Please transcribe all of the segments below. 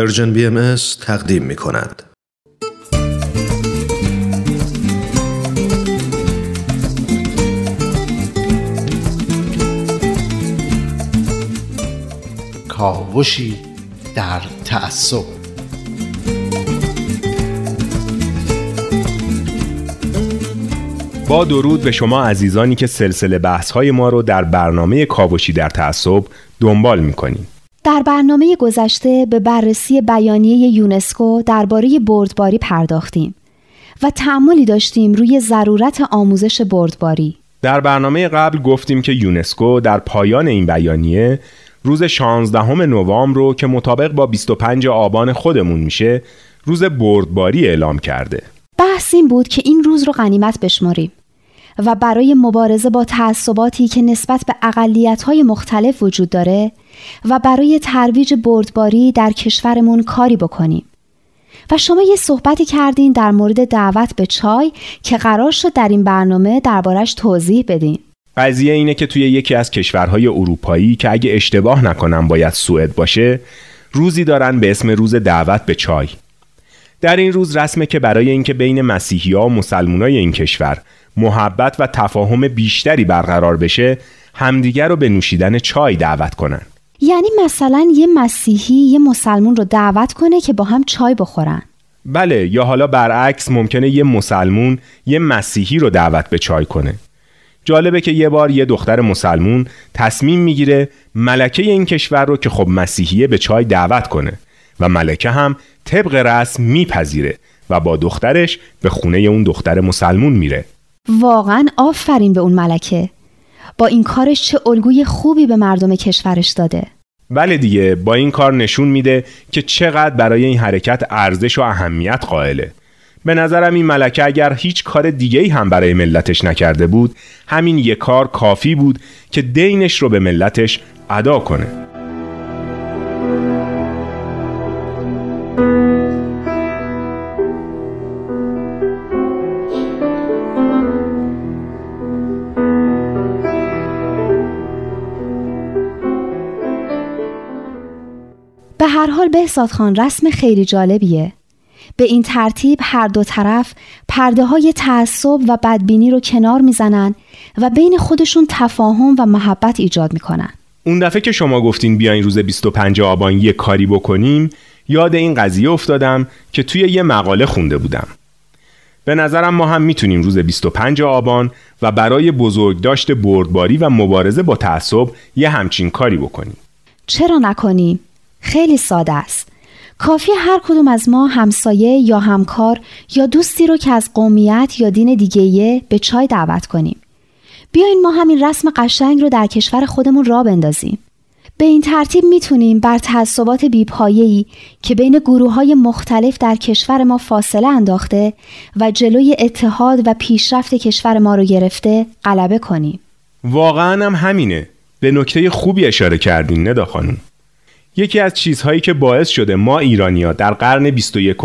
Persian BMS تقدیم می کند. کاوشی در تعصب با درود به شما عزیزانی که سلسله بحث های ما رو در برنامه کاوشی در تعصب دنبال می‌کنیم در برنامه گذشته به بررسی بیانیه یونسکو درباره بردباری پرداختیم و تعملی داشتیم روی ضرورت آموزش بردباری. در برنامه قبل گفتیم که یونسکو در پایان این بیانیه روز 16 نوامبر رو که مطابق با 25 آبان خودمون میشه روز بردباری اعلام کرده. بحث این بود که این روز رو غنیمت بشماریم و برای مبارزه با تعصباتی که نسبت به اقلیت‌های مختلف وجود داره و برای ترویج بردباری در کشورمون کاری بکنیم. و شما یه صحبتی کردین در مورد دعوت به چای که قرار شد در این برنامه دربارش توضیح بدین. قضیه اینه که توی یکی از کشورهای اروپایی که اگه اشتباه نکنم باید سوئد باشه روزی دارن به اسم روز دعوت به چای در این روز رسمه که برای اینکه بین مسیحی ها و مسلمانای این کشور محبت و تفاهم بیشتری برقرار بشه همدیگر رو به نوشیدن چای دعوت کنن. یعنی مثلا یه مسیحی یه مسلمون رو دعوت کنه که با هم چای بخورن. بله یا حالا برعکس ممکنه یه مسلمون یه مسیحی رو دعوت به چای کنه. جالبه که یه بار یه دختر مسلمون تصمیم می‌گیره ملکه این کشور رو که خب مسیحیه به چای دعوت کنه. و ملکه هم طبق رسم میپذیره و با دخترش به خونه اون دختر مسلمون میره. واقعا آفرین به اون ملکه. با این کارش چه الگوی خوبی به مردم کشورش داده. بله دیگه با این کار نشون میده که چقدر برای این حرکت ارزش و اهمیت قائله. به نظرم این ملکه اگر هیچ کار دیگه هم برای ملتش نکرده بود همین یک کار کافی بود که دینش رو به ملتش ادا کنه. هر حال بهزاد خان رسم خیلی جالبیه. به این ترتیب هر دو طرف پرده های تعصب و بدبینی رو کنار می‌زنن و بین خودشون تفاهم و محبت ایجاد می‌کنن. اون دفعه که شما گفتین بیاین روز 25 آبان یه کاری بکنیم یاد این قضیه افتادم که توی یه مقاله خونده بودم. به نظرم ما هم می‌تونیم روز 25 آبان و برای بزرگداشت بردباری و مبارزه با تعصب یه همچین کاری بکنیم. چرا نکنیم؟ خیلی ساده است کافی هر کدوم از ما همسایه یا همکار یا دوستی رو که از قومیت یا دین دیگهیه به چای دعوت کنیم. بیاین ما همین رسم قشنگ رو در کشور خودمون را بندازیم. به این ترتیب می‌تونیم بر تعصبات بیپایه‌ای که بین گروه های مختلف در کشور ما فاصله انداخته و جلوی اتحاد و پیشرفت کشور ما رو گرفته غلبه کنیم. واقعا هم همینه. به نکته خوبی اشاره کردین ندا خانم. یکی از چیزهایی که باعث شده ما ایرانیا در قرن 21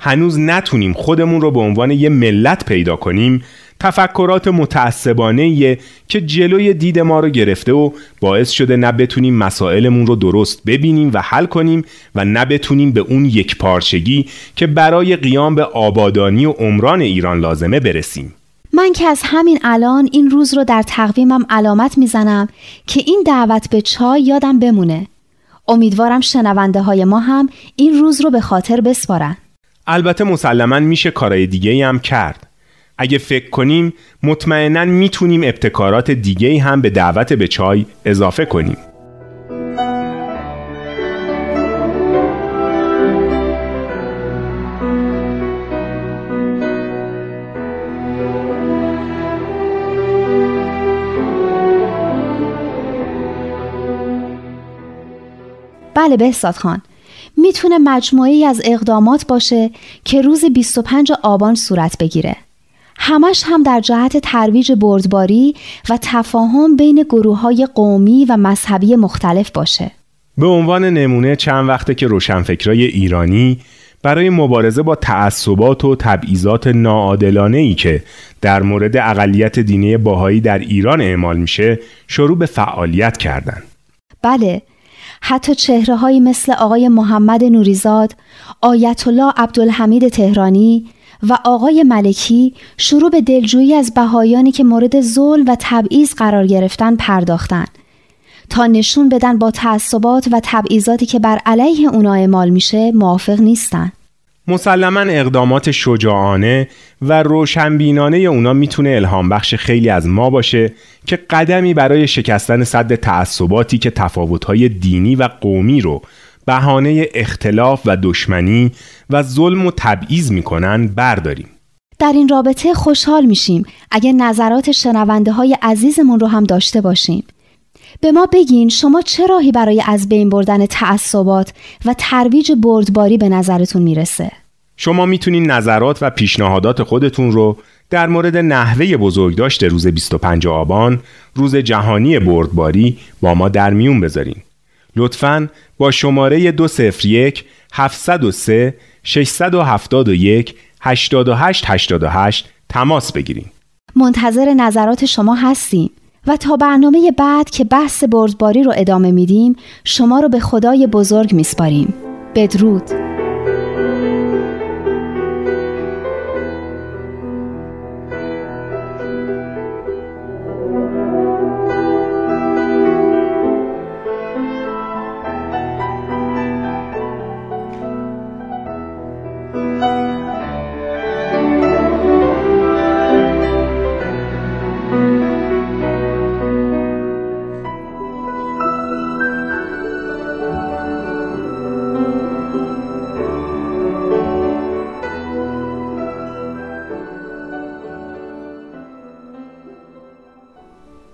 هنوز نتونیم خودمون رو به عنوان یه ملت پیدا کنیم تفکرات متعصبانه که جلوی دید ما رو گرفته و باعث شده نه بتونیم مسائلمون رو درست ببینیم و حل کنیم و نه بتونیم به اون یک پارچگی که برای قیام به آبادانی و عمران ایران لازمه برسیم. من که از همین الان این روز رو در تقویمم علامت می‌زنم که این دعوت به چای یادم بمونه. امیدوارم شنونده های ما هم این روز رو به خاطر بسپارن. البته مسلما میشه کارهای دیگه هم کرد. اگه فکر کنیم مطمئنا می‌تونیم ابتکارات دیگه هم به دعوت به چای اضافه کنیم. بله بهزاد خان می‌تونه مجموعی از اقدامات باشه که روز 25 آبان صورت بگیره. همش هم در جهت ترویج بردباری و تفاهم بین گروه های قومی و مذهبی مختلف باشه. به عنوان نمونه چند وقته که روشنفکرای ایرانی برای مبارزه با تعصبات و تبعیضات ناعادلانه ای که در مورد اقلیت دینی باهایی در ایران اعمال میشه شروع به فعالیت کردند. بله حتی چهره های مثل آقای محمد نوریزاد، آیت الله عبدالحمید تهرانی و آقای ملکی شروع به دلجویی از بهایانی که مورد ظلم و تبعیض قرار گرفتن پرداختند تا نشون بدن با تعصبات و تبعیضاتی که بر علیه اونا اعمال میشه موافق نیستن. مسلما اقدامات شجاعانه و روشنبینانه اونا می‌تونه الهام بخش خیلی از ما باشه که قدمی برای شکستن صد تعصباتی که تفاوتهای دینی و قومی رو بهانه اختلاف و دشمنی و ظلم و تبعیض می‌کنن برداریم. در این رابطه خوشحال میشیم اگه نظرات شنونده های عزیزمون رو هم داشته باشیم. به ما بگین شما چه راهی برای از بین بردن تعصبات و ترویج بردباری به نظرتون می‌رسه؟ شما می‌تونین نظرات و پیشنهادات خودتون رو در مورد نحوه بزرگداشت روز 25 آبان روز جهانی بردباری با ما در میون بذارین. لطفاً با شماره 201 703 671 8888 تماس بگیرین. منتظر نظرات شما هستیم. و تا برنامه بعد که بحث بردباری رو ادامه میدیم شما رو به خدای بزرگ میسپاریم. بدرود.